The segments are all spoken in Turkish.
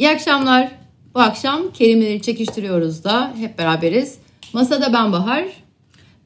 İyi akşamlar. Bu akşam kelimeleri çekiştiriyoruz da hep beraberiz. Masada ben Bahar,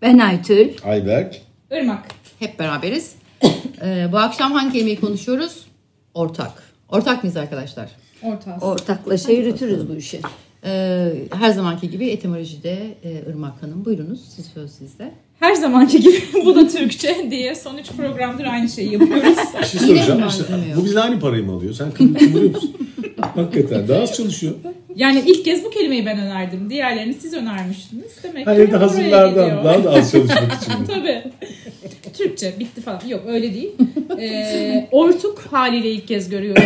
Ben Aytül. Ayberk. Irmak. hep beraberiz. Ee, bu akşam hangi kelimeyi konuşuyoruz? Ortak. Ortak mıyız arkadaşlar? Orta. Ortaklaşa yürütürüz bu işi. Ee, her zamanki gibi etimolojide e, Irmak Hanım. Buyurunuz, siz söz sizde. Her zamanki gibi bu da Türkçe diye son üç programdır aynı şeyi yapıyoruz. Bir şey Yine soracağım. mi İşte, malzeme yok? bu bizle aynı parayı mı alıyor? Sen kıvırıyor musun? Hakikaten daha az çalışıyor. Yani ilk kez bu kelimeyi ben önerdim. Diğerlerini siz önermiştiniz. Demek Ha, ki evde hazırlardan daha da az çalışmak için. Tabii. Türkçe bitti falan. Yok öyle değil. Ee, ortuk haliyle ilk kez görüyoruz.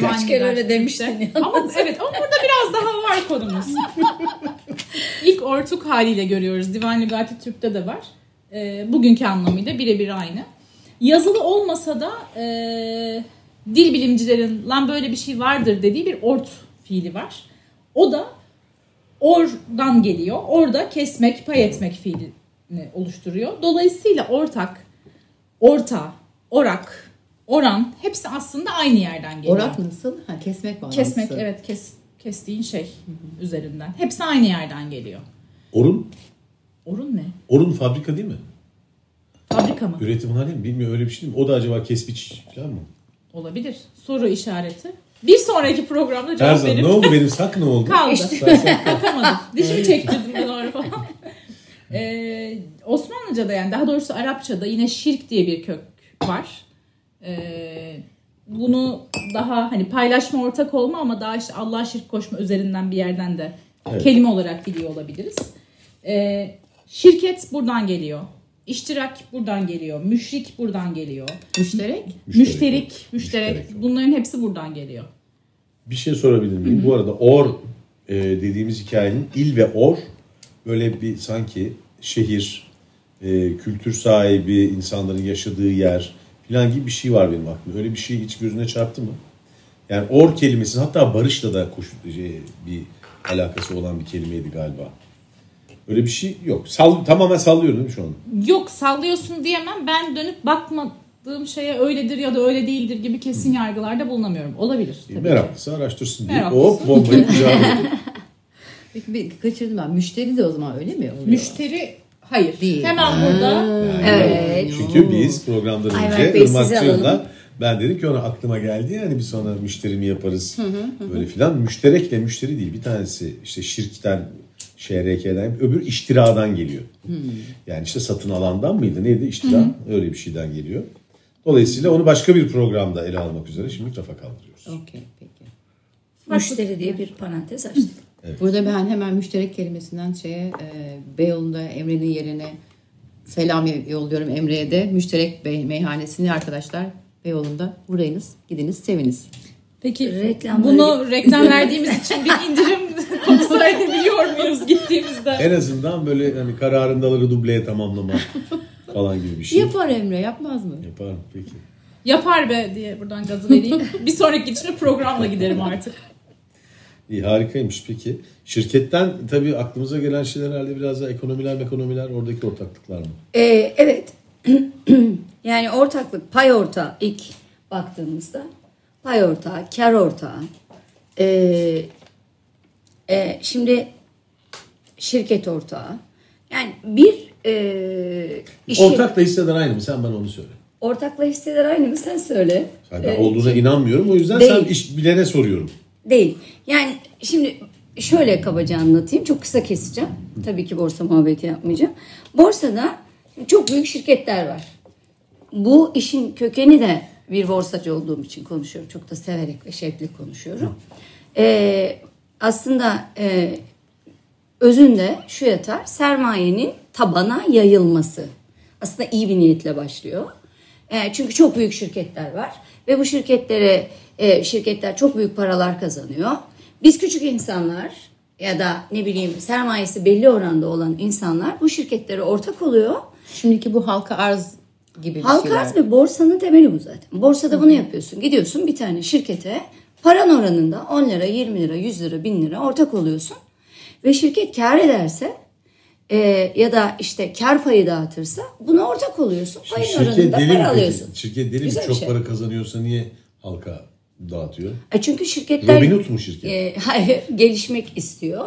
Kaç kere öyle demiştin. Ama evet ama burada biraz daha var konumuz. İlk ortuk haliyle görüyoruz. Divan Lügati Türk'te de var. Ee, bugünkü anlamıyla birebir aynı. Yazılı olmasa da e, dil bilimcilerin lan böyle bir şey vardır dediği bir ort fiili var. O da ordan geliyor. Orada kesmek, pay etmek fiilini oluşturuyor. Dolayısıyla ortak, orta, orak, oran hepsi aslında aynı yerden geliyor. Orak nasıl? Ha, kesmek bağlantısı. Kesmek evet kes, kestiğin şey üzerinden. Hepsi aynı yerden geliyor. Orun, Orun ne? Orun fabrika değil mi? Fabrika mı? Üretimhane mi? Bilmiyorum öyle bir şey değil mi? O da acaba kespiç falan mı? Olabilir. Soru işareti. Bir sonraki programda cevap Erzan verip ne oldu benim sak ne oldu? kaldı. Sak- Bakamadım. Dişimi çektirdim ben oraya falan. Ee, Osmanlıca'da yani daha doğrusu Arapça'da yine şirk diye bir kök var. Ee, bunu daha hani paylaşma ortak olma ama daha işte Allah'a şirk koşma üzerinden bir yerden de Evet. kelime olarak biliyor olabiliriz. Ee, şirket buradan geliyor. İştirak buradan geliyor. Müşrik buradan geliyor. Müşterek. Müşterek. Müşterik, müşterek. Müşterek. Bunların hepsi buradan geliyor. Bir şey sorabilir miyim? Bu arada or e, dediğimiz hikayenin il ve or böyle bir sanki şehir, e, kültür sahibi, insanların yaşadığı yer falan gibi bir şey var benim aklımda. Öyle bir şey hiç gözüne çarptı mı? Yani or kelimesi hatta barışla da koş, şey, bir alakası olan bir kelimeydi galiba. Öyle bir şey yok. Sall tamamen sallıyorum değil mi şu an? Yok sallıyorsun diyemem. Ben dönüp bakmadığım şeye öyledir ya da öyle değildir gibi kesin yargılarda bulunamıyorum. Olabilir tabii ki. Meraklısı araştırsın diye. Meraklısı. Hop bombayı kucağına. Peki bir kaçırdım ben. Müşteri de o zaman öyle mi oluyor? Müşteri hayır. Değil. Hemen burada Evet. Çünkü biz programdan önce Irmakçı'yla ben dedim ki ona aklıma geldi yani bir sonra müşteri mi yaparız böyle filan. Müşterekle müşteri değil bir tanesi işte şirkten şRK'den öbür iştiradan geliyor. Yani işte satın alandan mıydı neydi iştira öyle bir şeyden geliyor. Dolayısıyla onu başka bir programda ele almak üzere şimdi rafa kaldırıyoruz. Okey peki. Müşteri diye bir parantez açtık. Burada ben hemen müşterek kelimesinden şeye e, Beyoğlu'nda Emre'nin yerine selam yolluyorum Emre'ye de. Müşterek Bey meyhanesini arkadaşlar Beyoğlu'nda uğrayınız, gidiniz, seviniz. peki Reklamları- bunu reklam verdiğimiz için bir indirim konusu edebiliyor muyuz gittiğimizde? En azından böyle hani kararındaları dubleye tamamlama falan gibi bir şey. Yapar Emre, yapmaz mı? Yaparım peki. Yapar be diye buradan gazı vereyim. Bir sonraki gidişimde programla giderim artık. İyi harikaymış peki. Şirketten tabii aklımıza gelen şeyler herhalde biraz daha ekonomiler ekonomiler oradaki ortaklıklar mı? Ee, evet. yani ortaklık, pay ortağı ilk baktığımızda pay ortağı, kar ortağı. Ee, e, şimdi şirket ortağı. Yani bir e, işi, Ortak da hisseder aynı mı? Sen bana onu söyle. ortakla hisseler aynı mı sen söyle. Ben Ee, olduğuna inanmıyorum. O yüzden Değil. sen iş bilene soruyorum. Değil. Yani şimdi şöyle kabaca anlatayım. Çok kısa keseceğim. Tabii ki borsa muhabbeti yapmayacağım. Borsada çok büyük şirketler var. Bu işin kökeni de bir borsacı olduğum için konuşuyorum. Çok da severek ve şevkli konuşuyorum. Ee, aslında e, özünde şu yatar. Sermayenin tabana yayılması. Aslında iyi bir niyetle başlıyor. E, çünkü çok büyük şirketler var ve bu şirketlere e, şirketler çok büyük paralar kazanıyor. Biz küçük insanlar ya da ne bileyim sermayesi belli oranda olan insanlar bu şirketlere ortak oluyor. Şimdiki bu halka arz gibi bir Halka arz ve borsanın temeli bu zaten. Borsada bunu yapıyorsun. Gidiyorsun bir tane şirkete paran oranında 10 lira, 20 lira, 100 lira, 1000 lira ortak oluyorsun. Ve şirket kar ederse e, ya da işte kar payı dağıtırsa buna ortak oluyorsun. Payın Şirket oranında deli mi para peki? alıyorsun. Şirket deli mi? Güzel bir Çok şey. para kazanıyorsa niye halka dağıtıyor? E çünkü şirketler Robin Hood mu şirket? e, hayır, gelişmek istiyor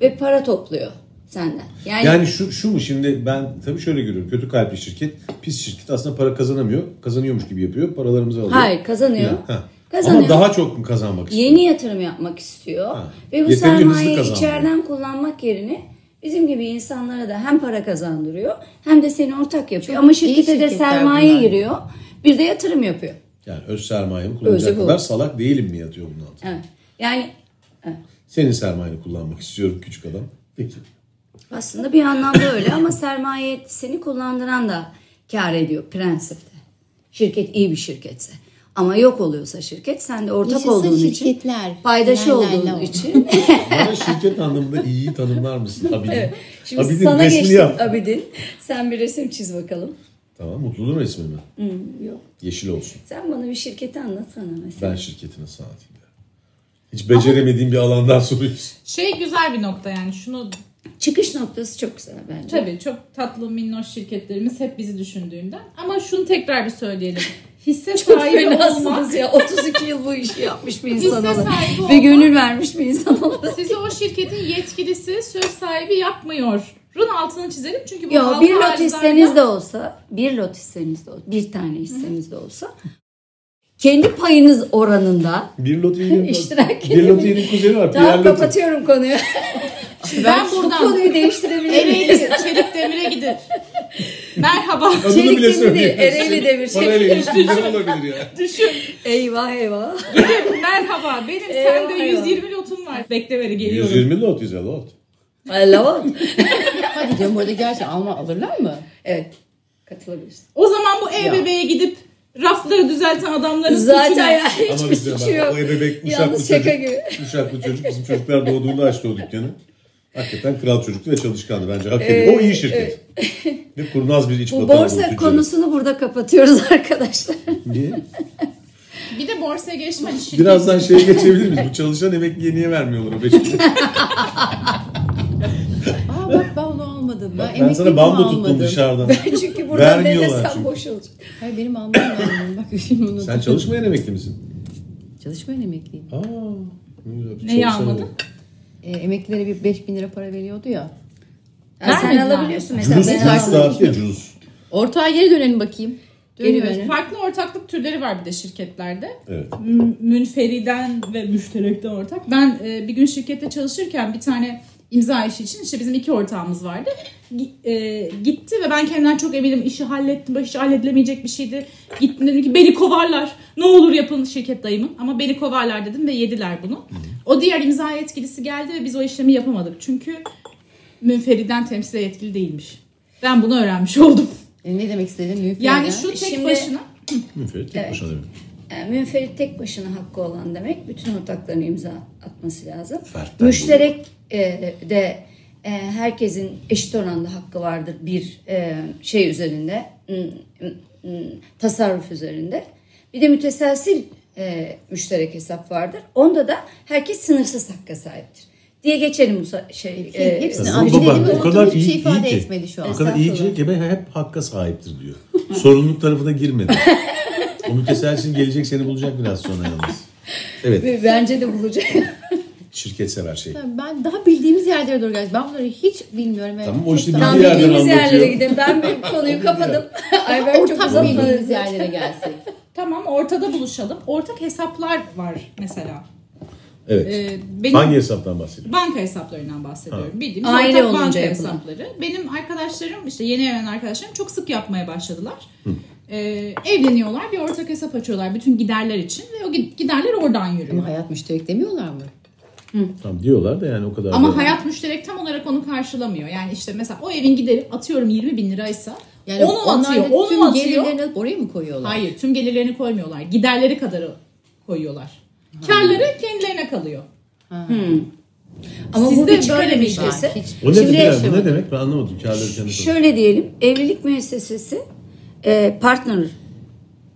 ve para topluyor senden. Yani, Yani şu şu mu şimdi ben tabii şöyle görüyorum. Kötü kalpli şirket, pis şirket aslında para kazanamıyor. Kazanıyormuş gibi yapıyor. Paralarımızı alıyor. hayır kazanıyor. Ha. Kazanıyor. Ama daha çok mu kazanmak istiyor? Yeni yatırım yapmak istiyor. Ha. Ve bu sermayeyi içeriden kullanmak yerine bizim gibi insanlara da hem para kazandırıyor hem de seni ortak yapıyor. Ama şirkete de sermaye bunlar. giriyor. Bir de yatırım yapıyor. Yani öz sermayemi kullanacak Özü bu. kadar salak değilim mi yatıyor bunun altında? Evet. Yani Senin sermayeni kullanmak istiyorum küçük adam. Peki. aslında bir anlamda öyle ama sermaye seni kullandıran da kar ediyor prensipte. Şirket iyi bir şirketse. Ama yok oluyorsa şirket sen de ortak Yaşasın olduğun için şirketler. paydaşı Lay lay olduğun lay. için Bana şirket anlamında iyiyi tanımlar mısın Abidin? Şimdi Abidin sana geçtim yap. Abidin. Sen bir resim çiz bakalım. Tamam mutluluğun resmi mi? Yok. Yeşil olsun. Sen bana bir şirketi anlatsana mesela. Ben şirketi nasıl anlatayım ya? Hiç beceremediğim bir alandan soruyorsun. Şey güzel bir nokta yani şunu Çıkış noktası çok güzel bence. tabii çok tatlı minnoş şirketlerimiz hep bizi düşündüğünden ama şunu tekrar bir söyleyelim. Hisse Çok sahibi olmak fenasınız ya. 32 yıl bu işi yapmış bir insan Hisse olarak. Ve olmak- gönül vermiş bir insan olarak. sizi o şirketin yetkilisi söz sahibi yapmıyor. Run altını çizelim çünkü bu Ya halka bir lot hisseniz de olsa, bir lot hisseniz de olsa, bir tane hisseniz de olsa kendi payınız oranında Bir Loti'nin İştirak bir Loti'nin kuzeni var. Tamam kapatıyorum konuyu. ben Bu buradan konuyu değiştirebilir Ereğli miyiz? Çelik Demir'e gidin. Merhaba. Adını Çelik bile değil, Ereğli demir. Parayla ilişkiler olabilir ya. Düşün. Eyvah eyvah. Merhaba. Benim Eyvah, sende eyvah. 120 lotum var. Bekle veri geliyorum. 120 lot güzel lot. Hello. Hadi canım burada gerçekten alma alırlar mı? Evet. Katılabilirsin. O zaman bu EBB'ye gidip rafları düzelten adamların Zaten suçu ya Ama hiçbir suçu bak yok. o ebebek uşaklı çocuk. gibi. Uşaklı çocuk bizim çocuklar doğduğunda açtı o dükkanı. Hakikaten kral çocuktu ve çalışkandı bence. Hak ediyor. o iyi şirket. Ne kurnaz bir iç Bu borsa tüccarı. konusunu burada kapatıyoruz arkadaşlar. Niye? Bir de borsaya geçme. hani şirket- Birazdan şeye geçebilir miyiz? Bu çalışan emekliye niye vermiyorlar o 5 bin? Aa bak ben onu almadım. Ben, Ben sana emekliliğimi bambu tuttum almadım. dışarıdan. Çünkü buradan çünkü. boş olacak. Hayır benim almam lazım. Bak şimdi bunu. Sen çalışmayan emekli misin? Çalışmayan emekliyim. Aa, ne Neyi almadın? E, emeklilere bir 5000 lira para veriyordu ya. Yani sen Vermediler. alabiliyorsun mesela. Cüz Ben tax almadım. dağıtı ya cüz. Ortağa geri dönelim bakayım. Geri Dönüyoruz. dönelim. Farklı ortaklık türleri var bir de şirketlerde. Evet. M- Münferiden ve müşterekten ortak. Ben e, bir gün şirkette çalışırken bir tane imza işi için işte bizim iki ortağımız vardı. E, gitti ve ben kendimden çok eminim işi hallettim. Bu hiç halledilemeyecek bir şeydi. Gittim dedim ki beni kovarlar. Ne olur yapın şirket dayımın. Ama beni kovarlar dedim ve yediler bunu. O diğer imza yetkilisi geldi ve biz o işlemi yapamadık. Çünkü münferiden temsile yetkili değilmiş. Ben bunu öğrenmiş oldum. E, ne demek istedin? Müfreda? Yani şu tek Şimdi- başına Müferit tek Evet. başına demek. Yani münferit tek başına hakkı olan demek bütün ortakların imza atması lazım. Fertten Müşterek e, de e, herkesin eşit oranda hakkı vardır bir e, şey üzerinde tasarruf üzerinde. Bir de müteselsil e, müşterek hesap vardır. Onda da herkes sınırsız hakka sahiptir. Diye geçelim bu şey. Peki, hepsini dediğimi o kadar iyi, şey ifade iyi etmedi şu an. O kadar iyi ki gebe hep hakka sahiptir diyor. Sorumluluk tarafına girmedi. o müteselsin gelecek seni bulacak biraz sonra yalnız. Evet. Ve Bence de bulacak. Şirket sever şey. Ben daha bildiğimiz yerlere doğru geldim. Ben bunları hiç bilmiyorum. Tamam, o Çok işte daha- bildiği yerden bildiğimiz yerlere gidelim. Ben bu konuyu kapadım. Ayberk çok Ortak uzatmadı. bildiğimiz yerlere gelsek. Tamam ortada buluşalım. Ortak hesaplar var mesela. Evet. Ee, benim Hangi hesaptan bahsediyorsun? banka hesaplarından bahsediyorum. Bildiğimiz Aile ortak olunca banka yapılan. hesapları. Benim arkadaşlarım işte yeni evlenen arkadaşlarım çok sık yapmaya başladılar. Ee, evleniyorlar bir ortak hesap açıyorlar bütün giderler için ve o gi- giderler oradan yürüyor. Ama hayat müşterek demiyorlar mı? Tamam diyorlar da yani o kadar. Ama da- hayat müşterek tam olarak onu karşılamıyor. Yani işte mesela o evin gideri atıyorum 20 bin liraysa Yani onu atıyor, onu tüm atıyor. gelirlerini oraya mı koyuyorlar? Hayır tüm gelirlerini koymuyorlar. Giderleri kadarı koyuyorlar. Karları kendilerine kalıyor. Ama bu Sizde bir çıkar böyle mi ilişkisi. Hiç- O ne, Şimdi- demek, bu ne demek? Ben anlamadım. Karları kendi Şöyle diyelim, evlilik müessesesi e, partner,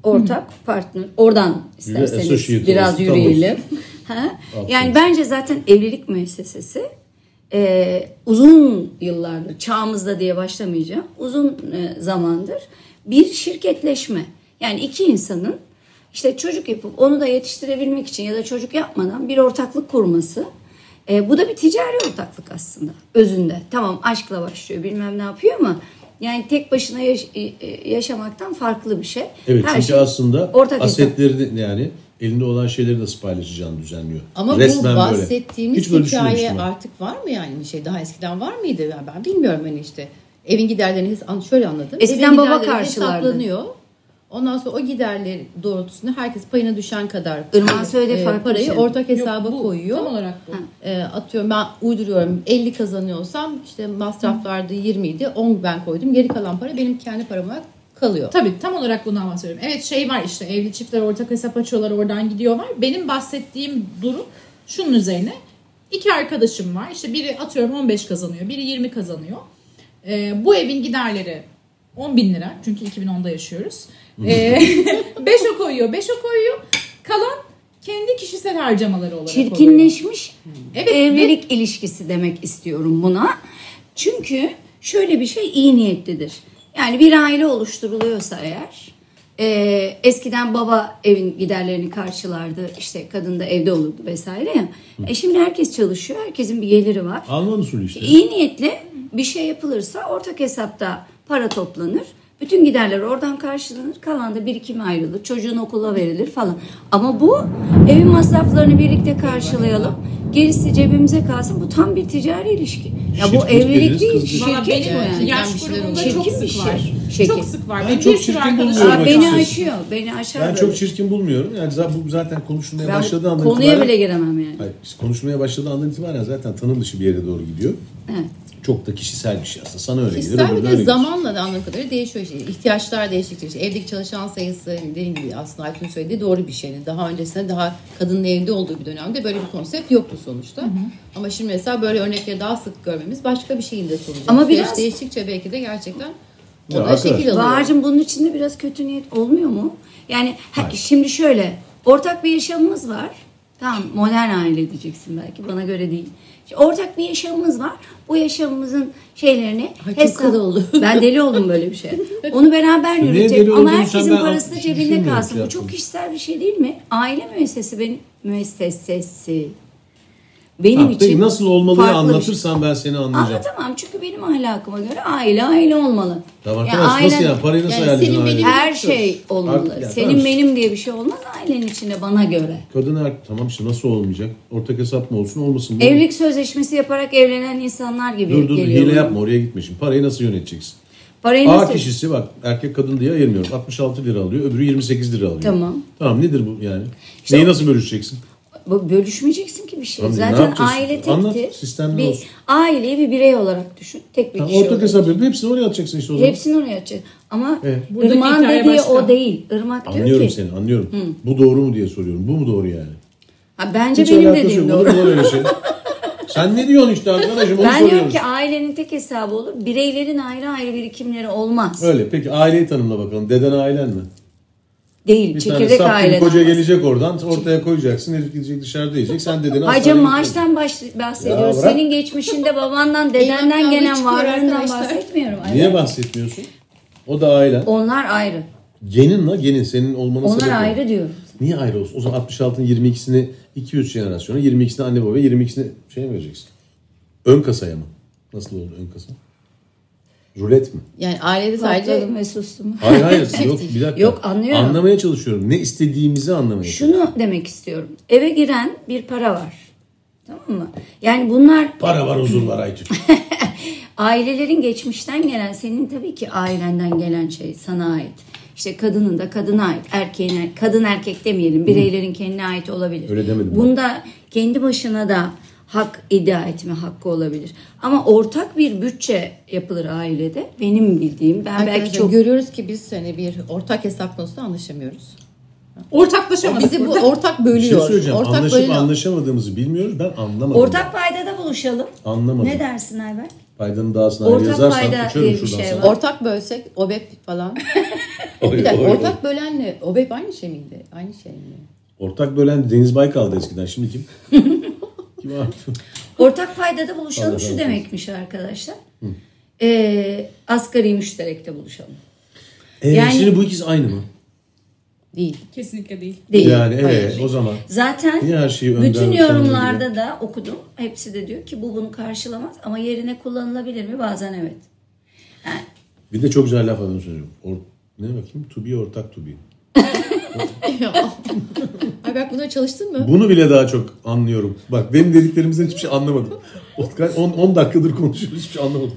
ortak partner. Oradan isterseniz biraz yürüyelim. ha? Yani bence zaten evlilik müessesesi e, uzun yıllardır, çağımızda diye başlamayacağım, uzun e, zamandır bir şirketleşme. Yani iki insanın işte çocuk yapıp onu da yetiştirebilmek için ya da çocuk yapmadan bir ortaklık kurması. E, bu da bir ticari ortaklık aslında özünde. Tamam aşkla başlıyor bilmem ne yapıyor ama yani tek başına yaş- e, e, yaşamaktan farklı bir şey. Evet Her çünkü şey aslında ortak asetleri de yani elinde olan şeyleri nasıl paylaşacağını düzenliyor. Ama Resmen bu böyle. bahsettiğimiz Hiç böyle hikaye artık var mı yani bir şey? Daha eskiden var mıydı? Ya Ben bilmiyorum hani işte. Evin giderlerini şöyle anladım. Eskiden Evin baba karşılardı. Hesaplanıyor. Ondan sonra o giderler doğrultusunda herkes payına düşen kadar Irmak'ın söylediği e, parayı şey. ortak Yok, hesaba bu, koyuyor. Tam olarak bu. E, atıyorum ben uyduruyorum 50 kazanıyorsam işte masraflarda 20 idi 10 ben koydum. Geri kalan para benim kendi parama kalıyor. Tabii tam olarak bundan bahsediyorum. Evet şey var işte evli çiftler ortak hesap açıyorlar oradan gidiyorlar. Benim bahsettiğim durum şunun üzerine. İki arkadaşım var. İşte biri atıyorum 15 kazanıyor. Biri 20 kazanıyor. Ee, bu evin giderleri 10 bin lira. Çünkü 2010'da yaşıyoruz. Ee, 5 o koyuyor 5 o koyuyor. Kalan kendi kişisel harcamaları olarak oluyor. çirkinleşmiş Evet, evlilik ilişkisi demek istiyorum buna. Çünkü şöyle bir şey iyi niyetlidir. Yani bir aile oluşturuluyorsa eğer e, eskiden baba evin giderlerini karşılardı işte kadın da evde olurdu vesaire ya. E şimdi herkes çalışıyor herkesin bir geliri var. Alman usulü işte. İyi niyetli bir şey yapılırsa ortak hesapta para toplanır. Bütün giderler oradan karşılanır. Kalan da birikime ayrılır. Çocuğun okula verilir falan. Ama bu evin masraflarını birlikte karşılayalım. Gerisi cebimize kalsın. Bu tam bir ticari ilişki. Ya bu Şirket evlilik dediniz, değil. Valla şirket benim bu yani. yaş bir şeyler grubumda oluyor. çok Çirkin bir sık şey. var. Şirket. Çok sık var. Ben Benim çok bir sürü çirkin arkadaşım buluyorum Aa, beni açıkçası. aşıyor. Beni aşar Ben böyle. çok çirkin bulmuyorum. Yani zaten bu zaten konuşulmaya Ben başladığı andan konuya itibaren... bile giremem yani. Hayır, biz konuşmaya başladığı andan itibaren zaten tanım dışı bir yere doğru gidiyor. Evet. Çok da kişisel bir şey aslında. Sana öyle gelir, Kişisel öbürüne bir öyle de gelir. zamanla da anladığım kadarıyla değişiyor. işte. İhtiyaçlar değiştikçe. işte evdeki çalışan sayısı dediğim gibi aslında Aytun söylediği doğru bir şey. Daha öncesinde daha kadının evde olduğu bir dönemde böyle bir konsept yoktu sonuçta. Ama şimdi mesela böyle örnekleri daha sık görmemiz başka bir şeyin de sonucu. Ama Süreç biraz- değiştikçe belki de gerçekten o da şekil alıyor. Bahar'cığım bunun içinde biraz kötü niyet olmuyor mu? Yani ha- şimdi şöyle ortak bir yaşamımız var. Tamam modern aile diyeceksin belki bana göre değil. Ortak bir yaşamımız var. Bu yaşamımızın şeylerini Ay, çok kadı oldu. Ben deli oldum böyle bir şey. Onu beraber yürütelim ama herkesin parası da cebinde kalsın. Bu çok kişisel bir şey değil mi? Aile müessesesi benim müessesesi. Benim Ha, için nasıl olmalıyı şey. anlatırsan ben seni anlayacağım. Anlatamam çünkü benim ahlakıma göre aile aile olmalı. Tamam Ya arkadaş nasıl ailen- yani parayı nasıl Yani ayarlayacaksın senin benim- her şey olmalı. Artık ya, Senin tamam. benim diye bir şey olmaz ailenin içinde bana göre. Kadın er tamam işte nasıl olmayacak? Ortak hesap mı olsun olmasın mı? Evlilik sözleşmesi yaparak evlenen insanlar gibi Dur dur dur, geliyor. hile bana. yapma oraya gitme şimdi. Parayı nasıl yöneteceksin? Parayı A nasıl? kişisi bak erkek kadın diye ayırmıyorum. 66 lira alıyor öbürü 28 lira alıyor. Tamam. Tamam nedir bu yani? İşte Neyi o- nasıl bölüşeceksin? Bu- Bölüşmeyeceksin ki bir şey. Tamam, ne Zaten aile tektir. Anlat, bir, olsun? Aileyi bir birey olarak düşün. Tek bir Tamam, kişi ortak hesap yapıp hepsini oraya atacaksın işte o zaman. Hepsini oraya atacak. Ama Evet. Buradaki Irmak'ın dediği başka. o değil. Irmak diyor Anlıyorum ki. seni anlıyorum. Bu doğru mu diye soruyorum. Bu mu doğru yani? Ha, bence Hiç benim dediğim yok. Doğru. öyle şey? Sen ne diyorsun işte arkadaşım onu Ben diyorum ki ailenin tek hesabı olur. Bireylerin ayrı ayrı birikimleri olmaz. Öyle peki aileyi tanımla bakalım. Deden ailen mi? Değil. Bir tane Çekirdek gibi aileden. koca gelecek oradan ortaya koyacaksın. Herif gidecek dışarıda yiyecek. Sen dedeni Hacı hastaneye maaştan baş, bahsediyoruz. Ya bırak. Senin geçmişinde babandan, dedenden gelen varlığından bahsetmiyorum. Niye bahsetmiyorsun? O da ailen. Onlar ayrı. Genin la genin senin olmanın Onlar sebebi. ayrı diyorum. Niye ayrı olsun? O zaman 66'ın 22'sini 200 jenerasyona, 22'sini anne baba, 22'sini şey mi vereceksin? Ön kasaya mı? Nasıl oldu ön kasa? Rulet mi? Yani ailede sadece Patladım ve sustum. Hayır hayır yok bir dakika. Yok, anlıyorum. Anlamaya çalışıyorum. Ne istediğimizi anlamaya çalışıyorum. Şunu demek istiyorum. Eve giren bir para var. Tamam mı? Yani bunlar Para var huzur var Aytül. ailelerin geçmişten gelen, senin tabii ki ailenden gelen şey sana ait. İşte kadının da kadına ait, erkeğin er- kadın erkek demeyelim, bireylerin kendine ait olabilir. Öyle demedim ben. Bunda kendi başına da hak iddia etme hakkı olabilir. Ama ortak bir bütçe yapılır ailede. Benim bildiğim, ben belki Arkadaşlar çok görüyoruz ki biz hani bir ortak hesap konusunda anlaşamıyoruz. Ortaklaşamadık Bizi bu ortak Bir şey bölüyor. söyleyeceğim. ortak Anlaşıp bölüyor. anlaşamadığımızı bilmiyoruz. Ben anlamadım. ortak paydada buluşalım. Anlamadım. Ne dersin Ayberk? Paydanın dağısına Ortak yazarsan payda uçarım diye bir şuradan şey var. Ortak bölsek OBEP falan. Oy, bir dakika oy, oy. ortak bölenle OBEP aynı şey miydi? Aynı şey mi? Ortak bölen Deniz Baykal'dı eskiden. Şimdi kim? Ortak paydada buluşalım şu demekmiş arkadaşlar. Ee, asgari müşterekte buluşalım. Ee, Yani- Şimdi bu ikisi aynı mı? Değil. Kesinlikle değil. Değil. Yani evet Hayır. o zaman Zaten niye her şeyi önden bütün kendine yorumlarda da okudum. Hepsi de diyor ki bu bunu karşılamaz ama yerine kullanılabilir mi? Bazen evet. Bir de çok güzel laf adını söylüyorum. Or, ne bakayım? To be ortak to be. Ay bak buna çalıştın mı? Bunu bile daha çok anlıyorum. Bak benim dediklerimizden hiçbir şey anlamadım. 10 dakikadır konuşuyoruz hiçbir şey anlamadım.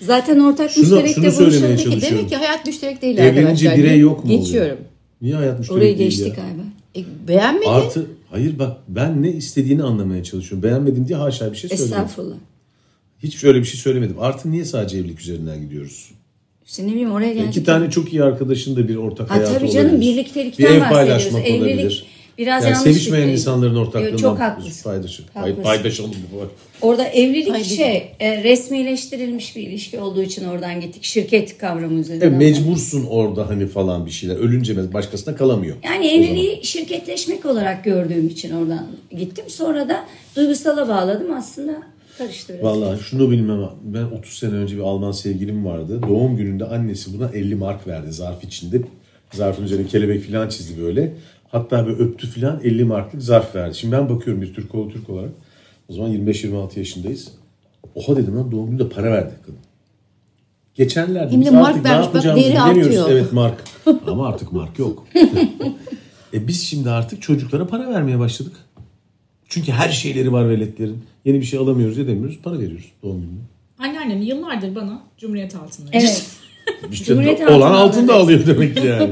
Zaten ortak Şunu- müşterekte şunu söylemeye buluşalım. demek ki hayat müşterek değil Evlenince arkadaşlar. birey yok mu oluyor? Geçiyorum. Niye hayat müşterek Orayı değil geçtik ya? galiba. E, beğenmedin. Artı hayır bak ben ne istediğini anlamaya çalışıyorum. Beğenmedim diye haşa bir şey söylemedim. Estağfurullah. Hiç şöyle bir şey söylemedim. Artı niye sadece evlilik üzerinden gidiyoruz? İşte ne bileyim oraya geldik. İki tane çok iyi arkadaşın da bir ortak Ha hayatı tabii canım olabilir. birliktelikten bir ev bahsediyoruz. paylaşmak Evlilik olabilir. biraz yani yanlış sevişmeyen bir- insanların ortaklığından Çok haklısın. paydaşı. Haklısın. Paydaşalım bu var. Orada evlilik Haydi. şey e, resmileştirilmiş bir ilişki olduğu için oradan gittik. Şirket kavramı üzerinden. Evet, mecbursun orada hani falan bir şeyler. Ölünce başkasına kalamıyor. Yani evliliği şirketleşmek olarak gördüğüm için oradan gittim. Sonra da duygusala bağladım aslında karıştı biraz. Vallahi şunu bilmem ben 30 sene önce bir Alman sevgilim vardı. Doğum gününde annesi buna 50 mark verdi zarf içinde. Zarfın üzerine kelebek falan çizdi böyle. Hatta böyle öptü falan 50 marklık zarf verdi. Şimdi ben bakıyorum bir Türk oğlu Türk olarak. O zaman 25-26 yaşındayız. Oha dedim lan doğum gününde para verdi kadın. Geçenlerde de biz mark artık ne vermiş, bak yapacağımızı değeri bilemiyoruz. artıyor. Evet mark. Ama artık mark yok. e biz şimdi artık çocuklara para vermeye başladık. Çünkü her şeyleri var veletlerin. Yeni bir şey alamıyoruz edemiyoruz. Para veriyoruz doğum gününe. Anneannem yıllardır bana Cumhuriyet altınları. Evet. İşte Cumhuriyet olan altın altın da alıyor demek ki yani.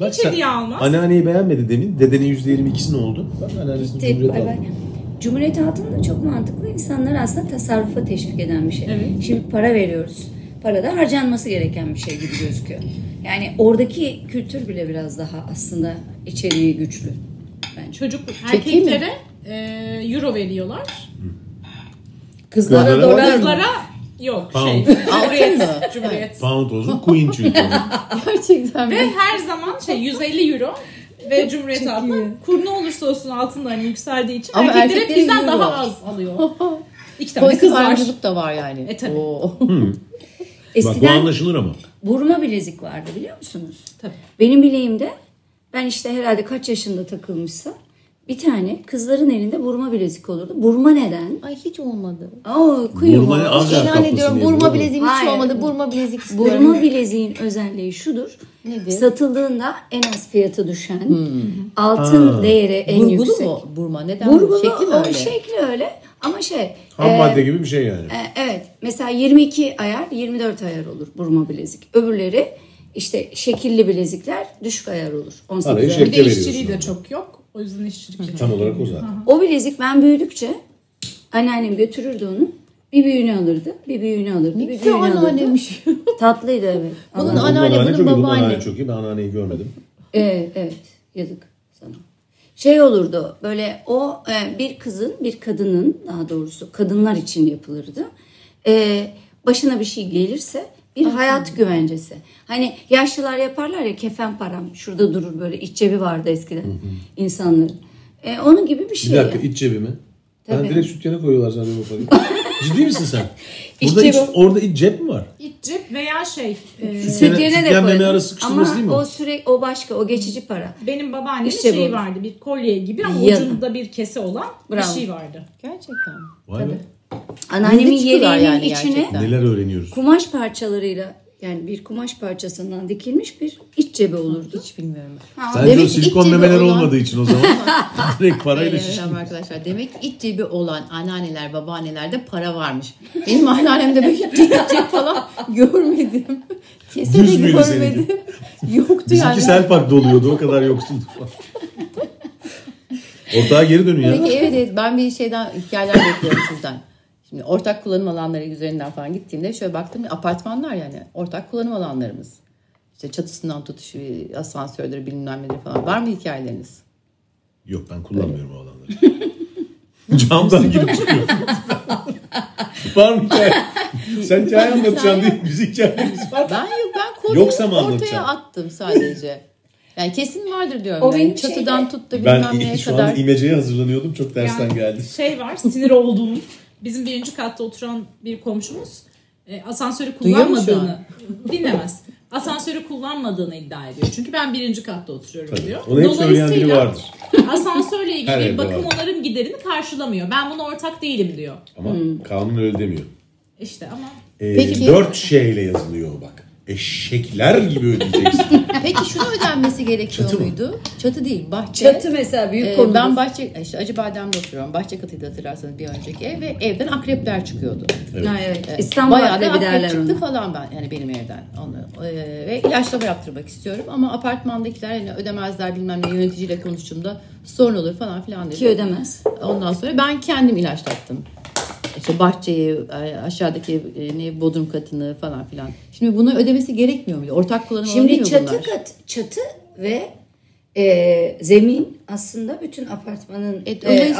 Bak Hiç hediye almaz. Anneanneyi beğenmedi demin. Dedenin %22'si ne oldu? Bak anneannesinin Tek- Cumhuriyet bay bay. altını. Cumhuriyet altını da çok mantıklı. İnsanlar aslında tasarrufa teşvik eden bir şey. Evet. Şimdi para veriyoruz. Para da harcanması gereken bir şey gibi gözüküyor. Yani oradaki kültür bile biraz daha aslında içeriği güçlü. Bence. Çocuk erkeklere e, euro veriyorlar. Kızlara Kızlara dolar mı? Kızlara yok Pound. şey. Cumhuriyet. mı? Cumhuriyet. Pound olsun Queen çünkü. Gerçekten Ve mi? her zaman şey 150 euro ve Cumhuriyet altını kur ne olursa olsun altında hani yükseldiği için Ama erkekler hep erkeklerin bizden euro. daha az alıyor. İki tane Politik kız var. ayrımcılık da var yani. E, tabii. Oo. Bak bu Eskiden anlaşılır ama. burma bilezik vardı biliyor musunuz? Tabii. Benim bileğimde ben işte herhalde kaç yaşında takılmışsa bir tane kızların elinde burma bilezik olurdu. Burma neden? Ay hiç olmadı. Oo, kuyu Burma ne? Az- Acar İlan ediyorum diye burma biliyorum. bileziğim hiç Hayır. olmadı. Burma bilezik istiyorum. Burma bileziğin özelliği şudur. Nedir? Satıldığında en az fiyatı düşen, altın Ha. değeri en Burgulu yüksek. mu burma? Neden? Burgulu, Şekli mi o öyle? şekli öyle ama şey. Ham e, madde gibi bir şey yani. e, evet mesela 22 ayar 24 ayar olur burma bilezik. Öbürleri işte şekilli bilezikler düşük ayar olur. 18 Arayı ayar. Bir de işçiliği de çok yok. O yüzden işçilik. Tam olarak o zaten. O bilezik ben büyüdükçe anneannem götürürdü onu. Bir büyüğünü alırdı, bir büyüğünü alırdı, bir büyüğünü alırdı. anneannemiş. Tatlıydı evet. Bunun Ama- anneanne, Bunun çok iyi, bunun babaanne. anneanne çok iyi. Ben anneanneyi görmedim. Evet, evet. Yazık sana. Şey olurdu böyle o e, bir kızın bir kadının daha doğrusu kadınlar için yapılırdı. E, başına bir şey gelirse bir hayat güvencesi. Hani yaşlılar yaparlar ya kefen param şurada durur böyle iç cebi vardı eskiden insanların. E, onun gibi bir Bir şey. dakika ya. iç cebi mi? Ben Tabii. direkt sütyene koyuyorlar zaten bu parayı. Ciddi misin sen? Burada İç iç, cebi. orada iç cep mi var? İç cep veya şey. e, Sütyene de sütyen meme koydu. arası sıkıştırması Ama değil mi? o sürekli o başka o geçici para. benim babaannemin İşte şeyi bu. vardı. Bir kolye gibi ama Ya. ucunda bir kese olan Bravo. bir şey vardı. Gerçekten. Vay be. Anneannemin Bildik yeleğinin yani içine gerçekten. Neler öğreniyoruz. kumaş parçalarıyla yani bir kumaş parçasından dikilmiş bir iç cebi olurdu. Hiç bilmiyorum. Bence Demek o ki silikon iç cebi memeler olan- olmadığı için o zaman direkt parayla Evet, şişti. evet, arkadaşlar. Demek ki iç cebi olan anneanneler, babaannelerde para varmış. Benim anneannemde böyle hiç cep falan görmedim. Kese de Düz müydü görmedim. Yoktu Bizimki yani. Selpak doluyordu o kadar yoksun. Ortağa geri dönün ya. Peki evet, evet ben bir şeyden hikayeler bekliyorum sizden. Şimdi ortak kullanım alanları üzerinden falan gittiğimde şöyle baktım apartmanlar yani ortak kullanım alanlarımız. İşte çatısından tutuşu, asansördür bilmem nedir falan. Var mı hikayeleriniz? Yok ben kullanmıyorum o alanları. Camdan girip çıkıyorum. var mı hikaye? Sen hikaye anlatacaksın değil mi? Biz hikayelerimiz var. Ben yok ben konuyu Yoksa mı ortaya attım sadece. Yani kesin vardır diyorum O ben. benim Çatıdan şeyde- tut da bilmem Ben neye şu kadar. an imeceye hazırlanıyordum. Çok tersten Yani geldi. Şey var sinir olduğum bizim birinci katta oturan bir komşumuz e, asansörü kullanmadığını dinlemez. Asansörü kullanmadığını iddia ediyor. Çünkü ben birinci katta oturuyorum Tabii. diyor. Onu hep söyleyen biri Dolayısıyla vardır. Asansörle Her ilgili evde bakım var. onarım giderini karşılamıyor. Ben buna ortak değilim diyor. Ama kanun öyle demiyor. İşte ama Ee, Peki- Dört şeyle yazılıyor bak. Eşekler gibi ödeyeceksin. Peki şunu ödenmesi gerekiyor Çatı mı? muydu? Çatı değil, bahçe. Çatı mesela büyük Ee, konu. ben bahçe, işte Acıbadem'de oturuyorum. Bahçe katıydı hatırlarsanız bir önceki ev ve evden akrepler çıkıyordu. Evet. Ha, evet. İstanbul Bayağı da akrep çıktı ona. falan ben yani benim evden onu Ee, ve ilaçlama yaptırmak istiyorum ama apartmandakiler yani ödemezler bilmem ne yöneticiyle konuştuğumda sorun olur falan filan dedi. Ki ödemez. Ondan sonra ben kendim ilaçlattım. İşte bahçeyi, e, aşağıdaki e, ne bodrum katını falan filan. Şimdi bunu ödemesi gerekmiyor mu? Ortak kullanım Şimdi çatı bunlar. kat, çatı ve e, zemin aslında bütün apartmanın E, e,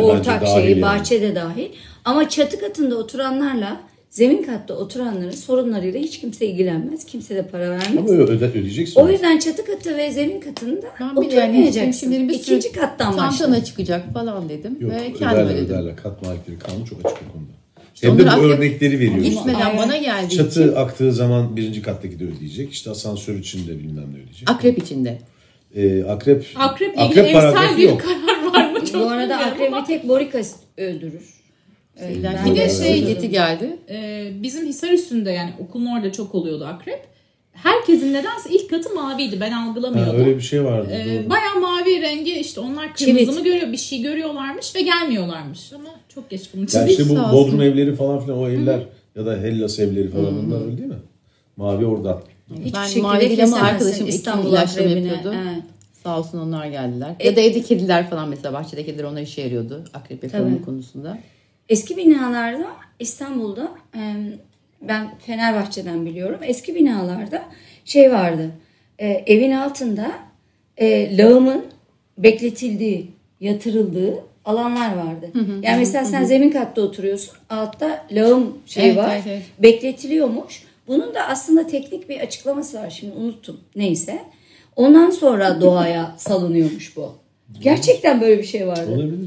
ortak şeyi, yani. bahçe de dahil. Ama çatı katında oturanlarla zemin katta oturanların sorunlarıyla hiç kimse ilgilenmez. Kimse de para vermez. Ama öde, ödeyeceksin. O yüzden çatı katı ve zemin katında Ben bir de yani oturmayacaksın. şimdi bir sürü İkinci kattan başla. Tantana çıkacak falan dedim Yok ve kendim öderler ödedim. öderler. Kat malikleri kanun çok açık o konuda. İşte Hem de bu akrep- örnekleri veriyoruz. Gitmeden Aynen. bana geldi. Çatı aktığı zaman birinci kattaki de ödeyecek. İşte asansör için de bilmem ne ödeyecek. Akrep içinde. Ee, akrep, akreple ilgili evsel bir yok. karar var mı? Çok Bu arada akrebi ama, tek borik asit öldürür. Evet, İlaç ben Bir de şey-. Geti geldi. e, bizim Hisar üstünde yani okulun orada çok oluyordu akrep. Herkesin nedense ilk katı maviydi. Ben Ha, algılamıyordum. öyle bir şey vardı. Ee, bayağı mavi rengi işte onlar kırmızı mı görüyor bir şey görüyorlarmış ve gelmiyorlarmış ama çok geç bunun için. Ya işte bu Bodrum evleri falan filan o evler ya da Hellas evleri falan onlar öyle değil mi? Mavi orada. Hiçbir Ben şekilde mavi değil ama kesemezsin arkadaşım İstanbul ilaçlama akrebine. yapıyordu. Evet. Sağ olsun onlar geldiler. Ya da evde kediler falan mesela bahçede kediler ona işe yarıyordu. Akrep yakalama Tabii. konusunda. Eski binalarda İstanbul'da ben Fenerbahçe'den biliyorum. Eski binalarda şey vardı. e, evin altında e, lağımın bekletildiği, yatırıldığı alanlar vardı. yani mesela sen zemin katta oturuyorsun. Altta lağım şey Evet, var. evet, evet. Bekletiliyormuş. Bunun da aslında teknik bir açıklaması var. Şimdi unuttum. Neyse. Ondan sonra doğaya salınıyormuş bu. Gerçekten böyle bir şey vardı. Olabilir mi?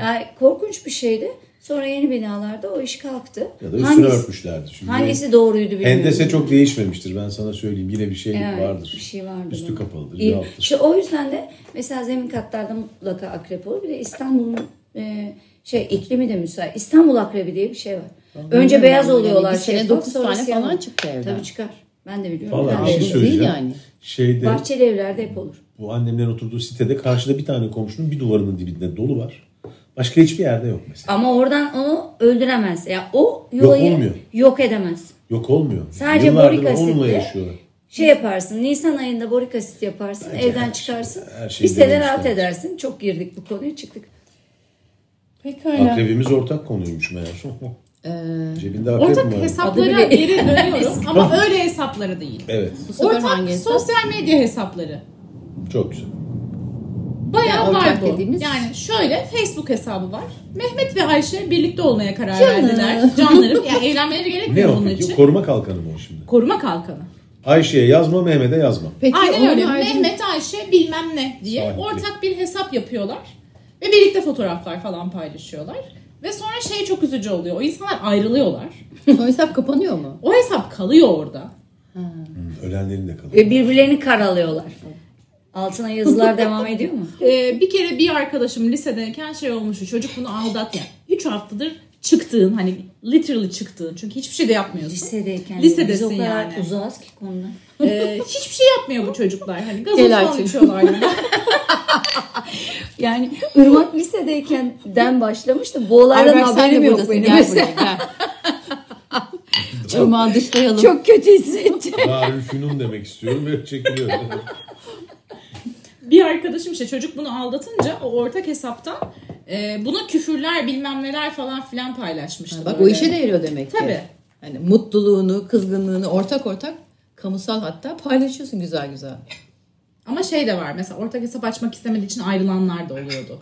Yani korkunç bir şeydi. Sonra yeni binalarda o iş kalktı. Ya da üstüne hangisi, örtmüşlerdi. Çünkü hangisi doğruydu bilmiyorum. Hendese çok değişmemiştir ben sana söyleyeyim. Yine bir şey Evet, vardır. Bir şey vardı. Üstü kapalıdır, İyi. İşte o yüzden de mesela zemin katlarda mutlaka akrep olur. Bir de İstanbul'un e, şey iklimi de müsait. İstanbul akrebi diye bir şey var. Önce bilmiyorum beyaz yani. oluyorlar. Bir sene şeffaf, dokuz sonra tane siyah falan çıktı evden. Tabii çıkar. Ben de biliyorum. Vallahi Ben bir de şey Değil söyleyeceğim. yani. Şeyde Bahçeli evlerde hep olur. bu annemlerin oturduğu sitede karşıda bir tane komşunun bir duvarının dibinde dolu var. Başka hiçbir yerde yok mesela. Ama oradan onu öldüremez. Ya o Yok yuvayı olmuyor. yok edemez. Yok olmuyor. Sadece Yıllardır borik asitle-. Şey yaparsın, Nisan ayında borik asit yaparsın, Bence evden her çıkarsın. şey- her şeyi bir sene rahat edersin. Çok girdik bu konuya çıktık. Pekala. Akrepimiz ortak konuymuş meğer. Ee, Cebinde akrep mi Ortak var? hesaplara geri dönüyorum ama öyle hesapları değil. Evet. Ortak sosyal medya hesapları. Çok güzel. Bayağı Yani var bu. dediğimiz- Yani şöyle Facebook hesabı var. Mehmet ve Ayşe birlikte olmaya karar Canım. verdiler. Canlarım. Yani evlenmeleri Ne gerekmiyor o bunun peki? için. Koruma kalkanı mı o şimdi? Koruma kalkanı. Ayşe'ye yazma, Mehmet'e yazma. Peki Aynen öyle. haricinde- Mehmet Ayşe bilmem ne diye Sahibi. ortak bir hesap yapıyorlar. Ve birlikte fotoğraflar falan paylaşıyorlar. Ve sonra şey çok üzücü oluyor. O insanlar ayrılıyorlar. O hesap kapanıyor mu? O hesap kalıyor orada. Hı, Ölenlerin de kalır. Ve birbirlerini karalıyorlar. Altına yazılar devam ediyor mu? Ee, bir kere bir arkadaşım lisedeyken şey olmuştu. Çocuk bunu aldat yani. 3 haftadır çıktığın hani literally çıktığın. Çünkü hiçbir şey de yapmıyorsun. Lisedeyken. Lisedesin Biz o kadar yani. uzağız ki konuda. Ee, hiçbir şey yapmıyor bu çocuklar. Hani gazoz falan içiyorlar. Yani. Yani Irmak lisedeyken den başlamıştı. Bu olaydan haberim yok buradasın. benim. Gel buraya gel. Irmağı dışlayalım. Çok kötü hissettim. Darülfünun demek istiyorum ve çekiliyorum. bir arkadaşım işte çocuk bunu aldatınca o ortak hesaptan e, buna küfürler bilmem neler falan filan paylaşmıştı. Bak böyle. o işe de yarıyor demek ki. Tabii. Hani mutluluğunu, kızgınlığını ortak ortak kamusal hatta paylaşıyorsun güzel güzel. Ama şey de var mesela ortak hesap açmak istemediği için ayrılanlar da oluyordu.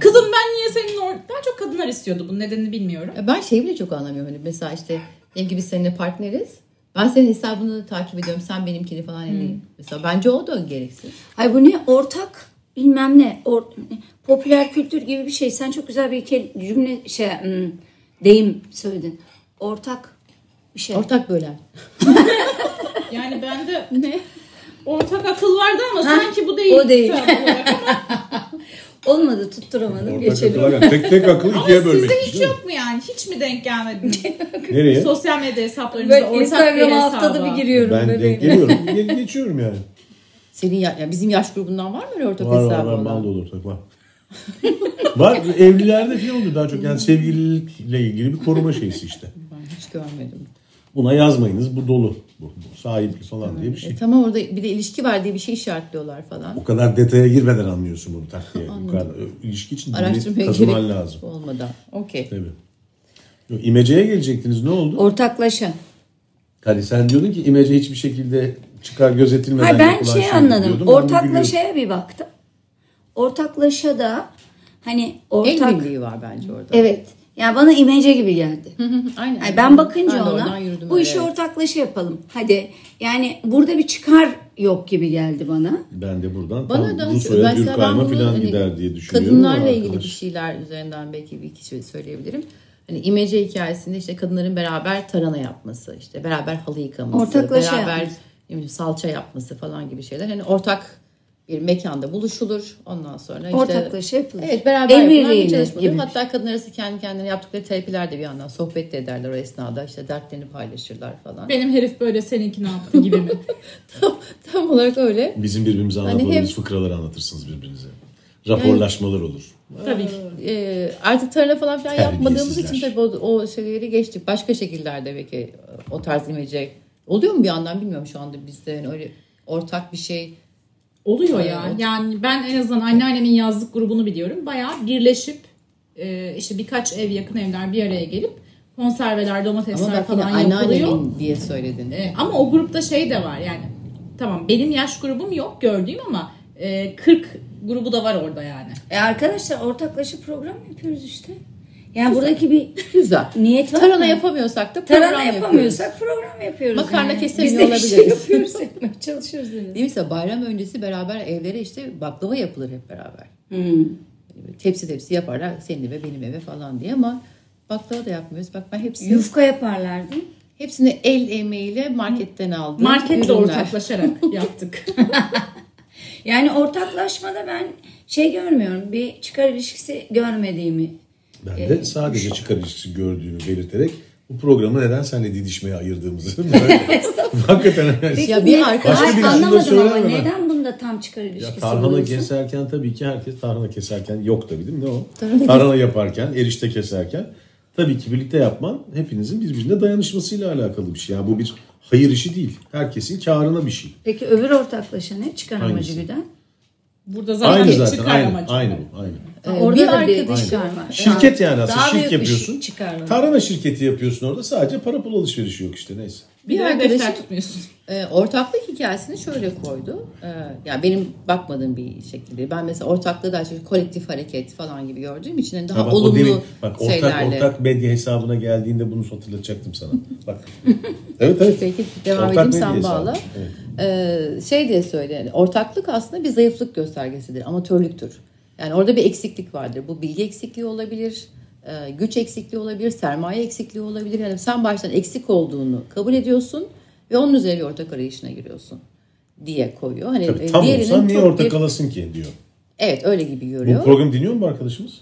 Kızım ben niye senin or... Daha çok kadınlar istiyordu bunun nedenini bilmiyorum. Ya Ben şeyi bile çok anlamıyorum. Hani mesela işte diyelim ki biz seninle partneriz. Ben senin hesabını takip ediyorum. Sen benimkini falan hani. Mesela bence o da gereksiz. Ay bu ne? Ortak bilmem ne. Or, popüler kültür gibi bir şey. Sen çok güzel bir cümle şey hmm, deyim söyledin. Ortak bir şey. Ortak bölen. Yani bende Ne? ortak akıl vardı ama Ha, sanki bu değil. o değil. Olmadı tutturamadım Ortak geçelim. akıla gel. Tek tek akıl Ama ikiye bölmek. sizde hiç yok mu yani? Hiç mi denk gelmediniz? Nereye? Sosyal medya hesaplarınızda ortak bir Instagram'a haftada bir giriyorum Ben bebeğim. denk geliyorum. Ge- geçiyorum yani. Senin ya, ya bizim yaş grubundan var mı öyle ortak Var var hesabı var. olan? Mal dolu ortak var. var. Evlilerde falan oluyor daha çok. Yani sevgililikle ilgili bir koruma şeysi işte. Ben hiç görmedim. Buna yazmayınız. Bu dolu. Bu, bu sahip falan diye bir şey. E, tamam orada bir de ilişki var diye bir şey işaretliyorlar falan. O kadar detaya girmeden anlıyorsun bunu taktiğe. Bu kadar. Ö- İlişki için Araştırmaya kazıman lazım. olmadan. Okey. Tabii. İmece'ye gelecektiniz. Ne oldu? Ortaklaşa. Hani sen diyordun ki imece hiçbir şekilde çıkar gözetilmeden Hayır ben şey anladım. Ortaklaşaya bir baktım. Ortaklaşa da hani El ortak birliği var bence orada. Evet. Yani bana imece gibi geldi. Aynen. Yani ben bakınca Ben ona bu işi evet. ortaklaşa yapalım. Hadi yani burada bir çıkar yok gibi geldi bana. Ben de buradan Bana tam da Rusya'ya Gürkayma bunu falan hani gider diye düşünüyorum. Kadınlarla ilgili arkadaş- bir şeyler üzerinden belki bir iki şey söyleyebilirim. Hani imece hikayesinde işte kadınların beraber tarhana yapması, işte beraber halı yıkaması, Ortaklaşa beraber bileyim, salça yapması falan gibi şeyler. Hani ortak bir mekanda buluşulur. Ondan sonra işte Ortaklaşa yapılır. Evet beraber yapılan bir çalışma. Hatta kadın arası kendi kendine yaptıkları terapiler de bir yandan sohbet de ederler o esnada. işte dertlerini paylaşırlar falan. Benim herif böyle seninki ne yaptı gibi mi? tam, tam olarak öyle. Bizim birbirimize Hani anlatmadığımız hem- fıkraları anlatırsınız birbirinize. Raporlaşmalar olur. Tabii ki. Ee, artık tarhana falan filan yapmadığımız için tabii o, o şeyleri geçtik. Başka şekillerde belki o tarz imece oluyor mu bir yandan bilmiyorum şu anda bizde yani öyle ortak bir şey. Oluyor ya. Evet. Yani ben en azından anneannemin yazlık grubunu biliyorum. Bayağı birleşip e, işte birkaç ev yakın evler bir araya gelip konserveler, Ama domatesler yine falan yapılıyor. anneannemin diye söyledin. E, ama o grupta şey de var yani. Tamam benim yaş grubum yok gördüğüm ama e, 40 grubu da var orada yani. E arkadaşlar ortaklaşa program yapıyoruz işte. Yani buradaki bir Güzel. niyet var Tarhana mı? yapamıyorsak da program yapıyoruz. yapamıyorsak program yapıyoruz. Makarna yani. kesemiyor Biz de şey olabiliriz. yapıyoruz, yapmaya çalışıyoruz. Yani. Değil mi? Bayram öncesi beraber evlere işte baklava yapılır hep beraber. Hmm. Tepsi tepsi yaparlar senin eve benim eve falan diye ama baklava da yapmıyoruz. Bak ben hepsini, Yufka yaparlardı. hepsini el emeğiyle marketten aldım. Marketle ürünler. ortaklaşarak yaptık. Yani ortaklaşmada ben şey görmüyorum. Bir çıkar ilişkisi görmediğimi. Ben de sadece çıkar ilişkisi gördüğünü belirterek bu programı neden seninle didişmeye ayırdığımızı hakikaten. Ya bir arkadaş- anlamadım ama ben. neden bunda tam çıkar Ya ilişkisi tarhana buluyorsun? keserken tabii ki herkes tarhana keserken yok tabii değil mi? Ne o? Tarhana Tarhana, yaparken, erişte keserken tabii ki birlikte yapman hepinizin birbirine dayanışmasıyla alakalı bir şey. Yani bu bir hayır işi değil. Herkesin karına bir şey. Peki öbür ortaklaşa ne? Çıkar amacı güden. Burada zaten Aynı zaten. çıkar Aynı, amacı. aynı bu. Aynı. Ee, Orada bir da bir çıkar var. Şirket yani aslında. Daha Şirk yapıyorsun. Tarhana şirketi yapıyorsun orada. Sadece para pul alışverişi yok işte neyse. Bir arkadaşım tutmuyorsun. e, ortaklık hikayesini şöyle koydu. E, ya benim bakmadığım bir şekilde. Ben mesela ortaklığı daha çok kolektif hareket falan gibi gördüğüm için hani daha Ha bak, olumlu demin- bak, ortak, şeylerle. ortak medya hesabına geldiğinde bunu hatırlatacaktım sana. Bak. evet evet. Peki devam Ortak edeyim sen hesabı. bağla. Evet. Ee, şey diye söyle yani ortaklık aslında bir zayıflık göstergesidir, amatörlüktür. Yani orada bir eksiklik vardır. Bu bilgi eksikliği olabilir, e, güç eksikliği olabilir, sermaye eksikliği olabilir. Yani sen baştan eksik olduğunu kabul ediyorsun ve onun üzerine bir ortak arayışına giriyorsun diye koyuyor. Hani Tabii, e, tam olsa niye ortak kalasın ki diyor. Evet öyle gibi Bu görüyor. programı dinliyor mu bu arkadaşımız?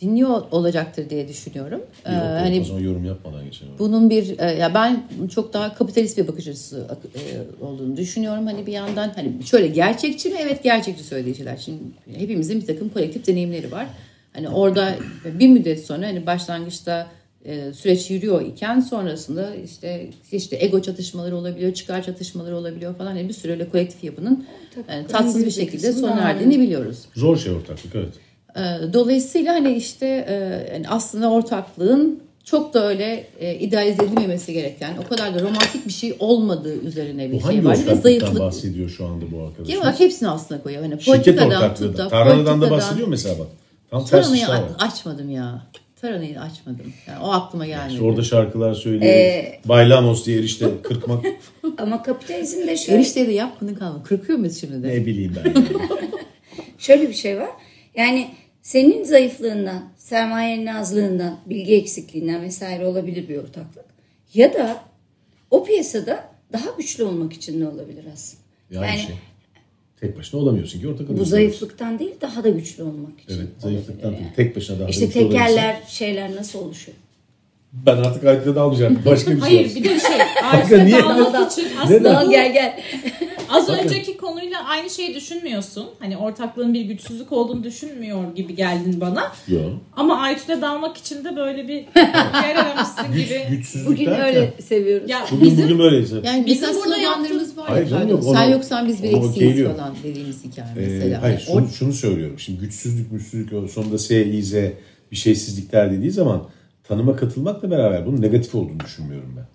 Dinliyor olacaktır diye düşünüyorum. Ee, Yok, yok, hani o zaman yorum yapmadan geçelim. bunun bir e, ya ben çok daha kapitalist bir bakış açısı e, olduğunu düşünüyorum. Hani bir yandan hani şöyle gerçekçi mi? Evet gerçekçi söylediği şeyler. Şimdi hepimizin bir takım kolektif deneyimleri var. Hani orada bir müddet sonra hani başlangıçta e, süreç yürüyor iken sonrasında işte işte ego çatışmaları olabiliyor, çıkar çatışmaları olabiliyor falan. Yani bir süre öyle kolektif yapının yani tatsız bir şekilde sona erdiğini biliyoruz. Zor şey ortaklık evet. Ee, Dolayısıyla hani işte e, aslında ortaklığın çok da öyle e, idealize edilmemesi gereken, o kadar da romantik bir şey olmadığı üzerine bir Bu şey var. Ve zayıflık. bahsediyor şu anda bu arkadaşımız? Genel olarak hepsini aslında koyuyor. Hani Şirket politikadan ortaklığı tut da. da, Tarhanadan da bahsediyor mesela bak. Tam Taranayı açmadım ya. Taranayı açmadım. Yani o aklıma gelmedi. İşte orada şarkılar söylüyor. Ee, Baylamos diye erişte kırkmak Ama kapitalizmde şöyle, Erişteyi de yap bunu kalma. Kırkıyor muyuz şimdi de? ne bileyim ben. şöyle bir şey var. Yani senin zayıflığından, sermayenin azlığından, bilgi eksikliğinden vesaire olabilir bir ortaklık. Ya da o piyasada daha güçlü olmak için ne olabilir aslında? Yani, Yani- şey. Tek başına olamıyorsun ki ortak Bu zayıflıktan değil daha da güçlü olmak için. Evet zayıflıktan olabilir değil. Tek başına daha İşte güçlü olabilirsin. tekerler şeyler nasıl oluşuyor? Ben artık ayrıca almayacağım. Başka bir şey Hayır bir de şey Hakikaten niye? Dağılmak için aslında gel gel. Az önceki konuyla aynı şeyi düşünmüyorsun. Hani ortaklığın bir güçsüzlük olduğunu düşünmüyor gibi geldin bana. Yok. Ama Aytül'e dalmak için de böyle bir yer aramışsın Güç, gibi. güçsüzlük Bugün derken. öyle seviyoruz. Ya Bugün bizim bugün böyleyse. Yani Bizim bizim burada sloganlarımız var Hayır ya. canım, pardon. yok, Sen yoksan biz bir onu eksiyiz okeyliyor. falan dediğimiz hikaye Ee, mesela. hayır Yani şunu, şunu söylüyorum. Şimdi güçsüzlük, güçsüzlük sonunda S, İ, Z bir şeysizlikler dediği zaman tanıma katılmakla beraber bunun negatif olduğunu düşünmüyorum ben.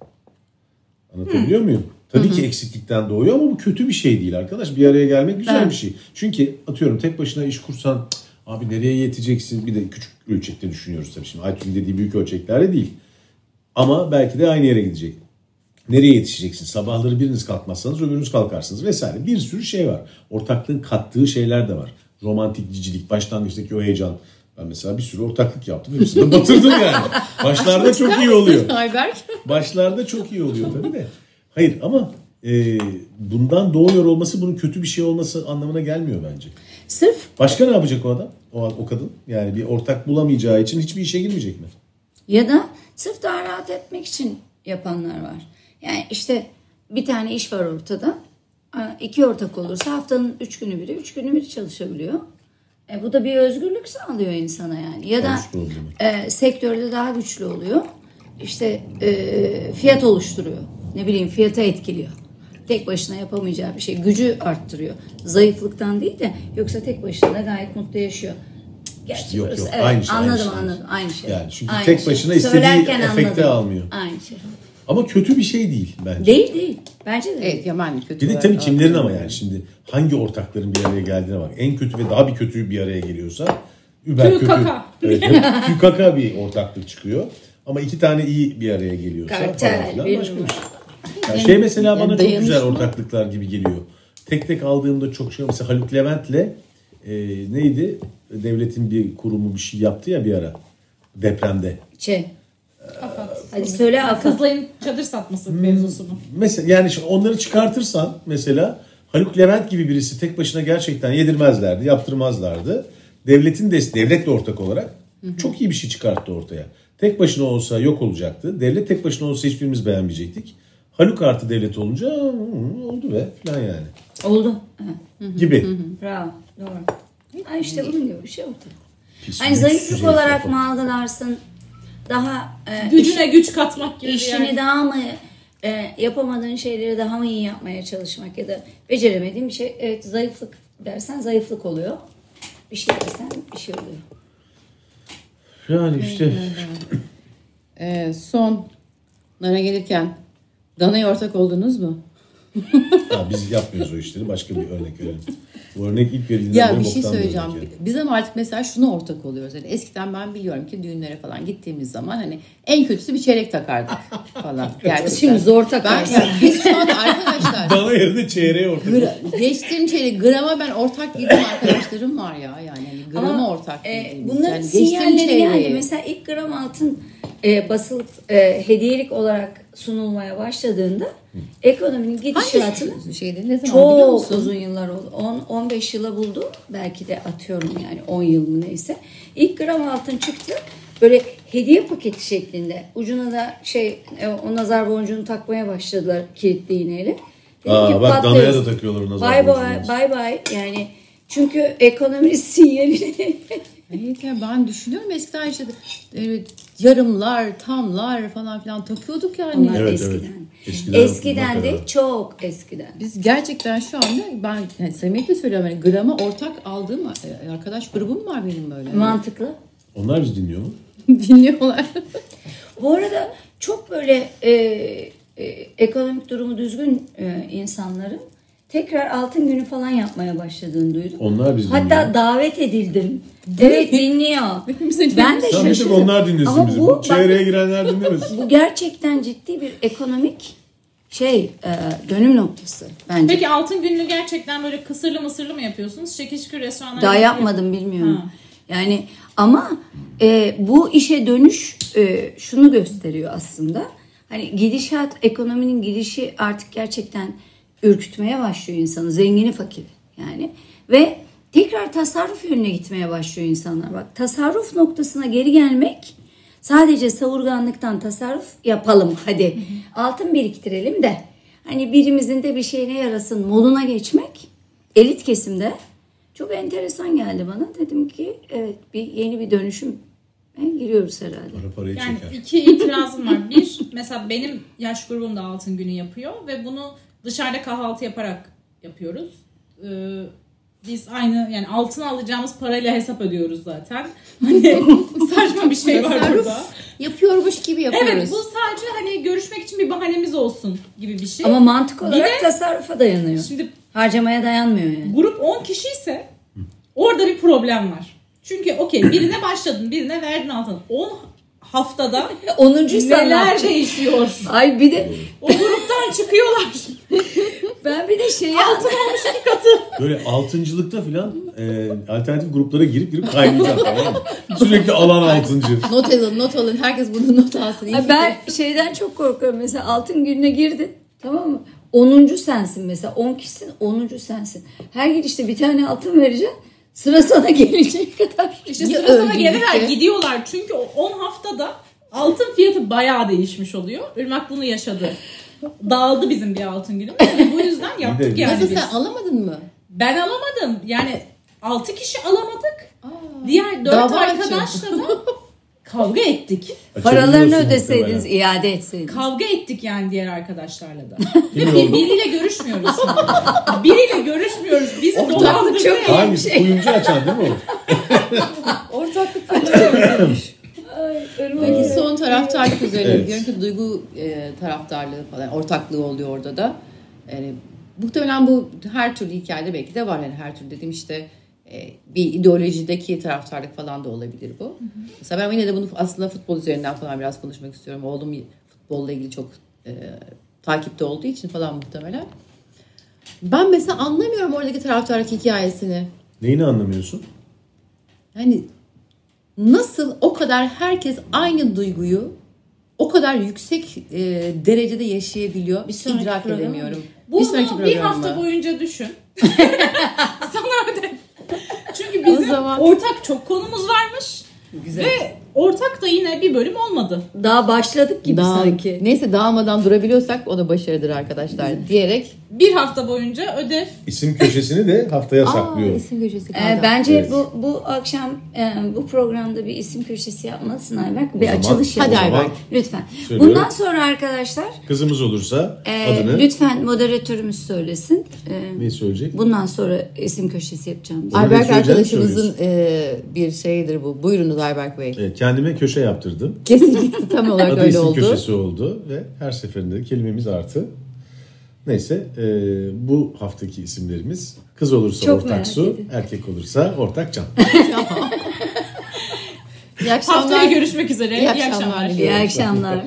Anlatabiliyor muyum? Tabii ki eksiklikten doğuyor ama bu kötü bir şey değil arkadaş. Bir araya gelmek güzel Evet. bir şey. Çünkü atıyorum tek başına iş kursan "Cık, abi nereye yeteceksin? Bir de küçük ölçekte düşünüyoruz tabii şimdi. Aytül'ün dediği büyük ölçeklerde değil. Ama belki de aynı yere gidecek. Nereye yetişeceksin? Sabahları biriniz kalkmazsanız öbürünüz kalkarsınız vesaire. Bir sürü şey var. Ortaklığın kattığı şeyler de var. Romantik cicilik, başlangıçtaki o heyecan. Ben mesela bir sürü ortaklık yaptım. Hepsini batırdım yani. Başlarda çok iyi oluyor. Başlarda çok iyi oluyor tabii de. Hayır ama e, bundan doğuyor olması bunun kötü bir şey olması anlamına gelmiyor bence. Sırf Başka ne yapacak o adam? O, o kadın? Yani bir ortak bulamayacağı için hiçbir işe girmeyecek mi? ya da sırf daha rahat etmek için yapanlar var. Yani işte bir tane iş var ortada. İki ortak olursa haftanın üç günü biri, üç günü biri çalışabiliyor. E, bu da bir özgürlük sağlıyor insana yani. Ya da Konuşma e, sektörde daha güçlü oluyor. İşte e, fiyat oluşturuyor. Ne bileyim fiyata etkiliyor. Tek başına yapamayacağı bir şey. Gücü arttırıyor. Zayıflıktan değil de yoksa tek başına gayet mutlu yaşıyor. Gerçi Yok, burası- yok, evet, aynı şey, aynı Anladım şey. anladım. Aynı şey. Yani çünkü Aynı tek şey. başına istediği Söylerken efekti anladım. almıyor. Aynı şey. Ama kötü bir şey değil bence. Değil değil. Bence de değil. Evet ya ben kötü Bir de tabii kimlerin ama yani şimdi hangi ortakların bir araya geldiğine bak. En kötü ve daha bir kötü bir araya geliyorsa über kötü. Kaka. Evet. Kükaka bir ortaklık çıkıyor. Ama iki tane iyi bir araya geliyorsa Kartel, falan filan bir başka bir şey. Yani şey mesela bana çok güzel ortaklıklar gibi geliyor. Tek tek aldığımda çok şey mesela Haluk Levent'le e, neydi? Devletin bir kurumu bir şey yaptı ya bir ara depremde. Şey. Hadi söyle Afat. Kızlayın çadır satması mevzusunu. Mesela yani onları çıkartırsan mesela Haluk Levent gibi birisi tek başına gerçekten yedirmezlerdi, yaptırmazlardı. Devletin de devletle ortak olarak çok iyi bir şey çıkarttı ortaya. Tek başına olsa yok olacaktı. Devlet tek başına olsa hiçbirimiz beğenmeyecektik. Haluk artı devlet olunca hı, oldu be falan yani. Oldu. Gibi. Bravo. Doğru. Ha işte bunun gibi bir şey oldu. Pis, Hani zayıflık olarak mı algılarsın? Daha e, Gücüne güç katmak gibi işini yer. daha mı e, yapamadığın şeyleri daha mı iyi yapmaya çalışmak ya da beceremediğin bir şey evet zayıflık dersen zayıflık oluyor. Bir şey dersen bir şey oluyor. Yani işte Ee, sonlara gelirken danaya ortak oldunuz mu? ha, biz yapmıyoruz o işleri. Başka bir örnek verelim. Bu örnek ilk verildiğinde Ya bir şey bir söyleyeceğim. yani. Biz ama artık mesela şuna ortak oluyoruz. Yani eskiden ben biliyorum ki düğünlere falan gittiğimiz zaman hani en kötüsü bir çeyrek takardık falan. Gerçekten. Şimdi zor Ben, takarsın. yani biz şu anda arkadaşlar Bana yerine çeyreğe ortak. gra- geçtiğim çeyrek grama ben ortak girdiğim arkadaşlarım var ya. Yani hani grama Ama, ortak e, girdiğimiz. bunların yani sinyalleri yani mesela ilk gram altın e, basılıp e, hediyelik olarak sunulmaya başladığında ekonominin gidişatını Hangi şeydi? Ne zaman biliyor çok musun? uzun yıllar oldu. 10-15 yıla buldu. Belki de atıyorum yani 10 yıl mı neyse. İlk gram altın çıktı. Böyle hediye paketi şeklinde. Ucuna da şey e, o nazar boncuğunu takmaya başladılar kilitli iğneyle. Dedim Aa, ki bak patlarız. danaya da takıyorlar nazar Bye boncuğunu. bye, bye bye. Yani çünkü ekonominin sinyalini Evet ben düşünüyorum eskiden işte evet, yarımlar, tamlar falan filan takıyorduk yani. Onlar Evet, eskiden. evet. Eskiden Eskiden, de çok eskiden. Biz gerçekten şu anda ben yani samimiyetle söylüyorum hani grama ortak aldığım e, arkadaş grubum var benim böyle. Mantıklı. Onlar bizi dinliyor mu? Dinliyorlar. Bu arada çok böyle e, e, ekonomik durumu düzgün e, insanların tekrar altın günü falan yapmaya başladığını duydum. Onlar bizi Hatta dinliyor. davet edildim. Evet dinliyor. Ben de Sen şaşırdım. onlar dinlesin Ama bizi. bu, Bu bak, çevreye girenler dinlemesin. bu gerçekten ciddi bir ekonomik şey e, dönüm noktası bence. Peki altın gününü gerçekten böyle kısırlı mısırlı mı yapıyorsunuz? Şekil şükür restoranlar. Daha yapmadım bilmiyorum. Ha. Yani ama e, bu işe dönüş e, şunu gösteriyor aslında. Hani gidişat, ekonominin gidişi artık gerçekten ürkütmeye başlıyor insanı. Zengini fakiri yani. Ve tekrar tasarruf yönüne gitmeye başlıyor insanlar. Bak tasarruf noktasına geri gelmek sadece savurganlıktan tasarruf yapalım hadi. Altın biriktirelim de hani birimizin de bir şeyine yarasın moduna geçmek elit kesimde çok enteresan geldi bana. Dedim ki evet bir yeni bir dönüşüm giriyoruz herhalde. Para parayı Yani çeker. iki itirazım var. Bir, mesela benim yaş grubum da altın günü yapıyor ve bunu dışarıda kahvaltı yaparak yapıyoruz. Ee, biz aynı yani altın alacağımız parayla hesap ödüyoruz zaten. Hani saçma bir şey var burada. yapıyormuş gibi yapıyoruz. Evet bu sadece hani görüşmek için bir bahanemiz olsun gibi bir şey. Ama mantık olarak de- tasarrufa dayanıyor. Şimdi Harcamaya dayanmıyor yani. grup 10 kişi ise orada bir problem var. Çünkü okey birine başladın birine verdin altın. 10 haftada 10. neler değişiyor. Ay bir de O gruptan çıkıyorlar. ben bir de şeyi Altın olmuş iki katı. Böyle altıncılıkta filan e, alternatif gruplara girip girip kaynayacak tamam mı? Sürekli alan altıncı. Not alın, not alın. Herkes bunu not alsın. İyi Ay fikir. ben şeyden çok korkuyorum. Mesela altın gününe girdin. Tamam mı? 10. sensin mesela. 10 kişisin 10. sensin. Her girişte bir tane altın vereceksin. Sıra sana gelecek kadar. İşte Ya sıra sana gelirler gidiyorlar. Çünkü o 10 haftada altın fiyatı bayağı değişmiş oluyor. Irmak bunu yaşadı. Dağıldı bizim bir altın günümüz. ve bu yüzden yaptık yani Nasıl biz. sen alamadın mı? Ben alamadım. Yani 6 kişi alamadık. Aa, Diğer 4 dava arkadaşla da kavga ettik. Paralarını Açabiliyorsun ödeseydiniz, muhtemelen. iade etseydiniz. Kavga ettik yani diğer arkadaşlarla da. Kim Bir, oldu? biriyle görüşmüyoruz şu. Biriyle görüşmüyoruz. Bizi Ortaklık dolandırdı. çok iyi. Hangisi? şey. Kuyumcu açan değil mi o? Ortaklık Peki son taraftarlık üzerine Evet. diyorum ki duygu e, taraftarlığı falan ortaklığı oluyor orada da. Yani muhtemelen bu her türlü hikayede belki de var. Yani her türlü dediğim işte e, bir ideolojideki taraftarlık falan da olabilir bu. Mesela ben yine de bunu aslında futbol üzerinden falan biraz konuşmak istiyorum. Oğlum futbolla ilgili çok e, takipte olduğu için falan muhtemelen. Ben mesela anlamıyorum oradaki taraftarlık hikayesini. Neyini anlamıyorsun? Yani nasıl o kadar herkes aynı duyguyu o kadar yüksek e, derecede yaşayabiliyor Bir sonraki idrak program edemiyorum. Bunu bir sonraki bir hafta boyunca düşün. Sana öde. Çünkü bizim zaman- ortak çok konumuz varmış. Güzel. Ve ortak da yine bir bölüm olmadı. Daha başladık gibi Dağ- sanki. Neyse dağılmadan durabiliyorsak o da başarıdır arkadaşlar diyerek. Bir hafta boyunca ödev. İsim köşesini de haftaya Aa, saklıyorum. isim köşesi kaldı. Ee, bence Evet. bu bu akşam e, bu programda bir isim köşesi yapmalısın Ayberk. Bir zaman- açılış Hadi yapalım. Ayberk. Lütfen. Söylüyorum. Bundan sonra arkadaşlar Kızımız olursa e, adını lütfen moderatörümüz söylesin. E, ne söyleyecek? bundan sonra isim köşesi yapacağımız. Ay- Ayberk arkadaşımızın e, bir şeyidir bu. Buyurunuz Ayberk Bey. Evet, kendime köşe yaptırdım. Kesinlikle tam olarak Adı öyle isim oldu. köşesi oldu ve her seferinde kelimemiz artı. Neyse e, bu haftaki isimlerimiz kız olursa Çok ortak su, ediyorum. erkek olursa ortak can. İyi akşamlar. Haftaya görüşmek üzere. İyi İyi akşamlar akşamlar. diliyorum. İyi akşamlar.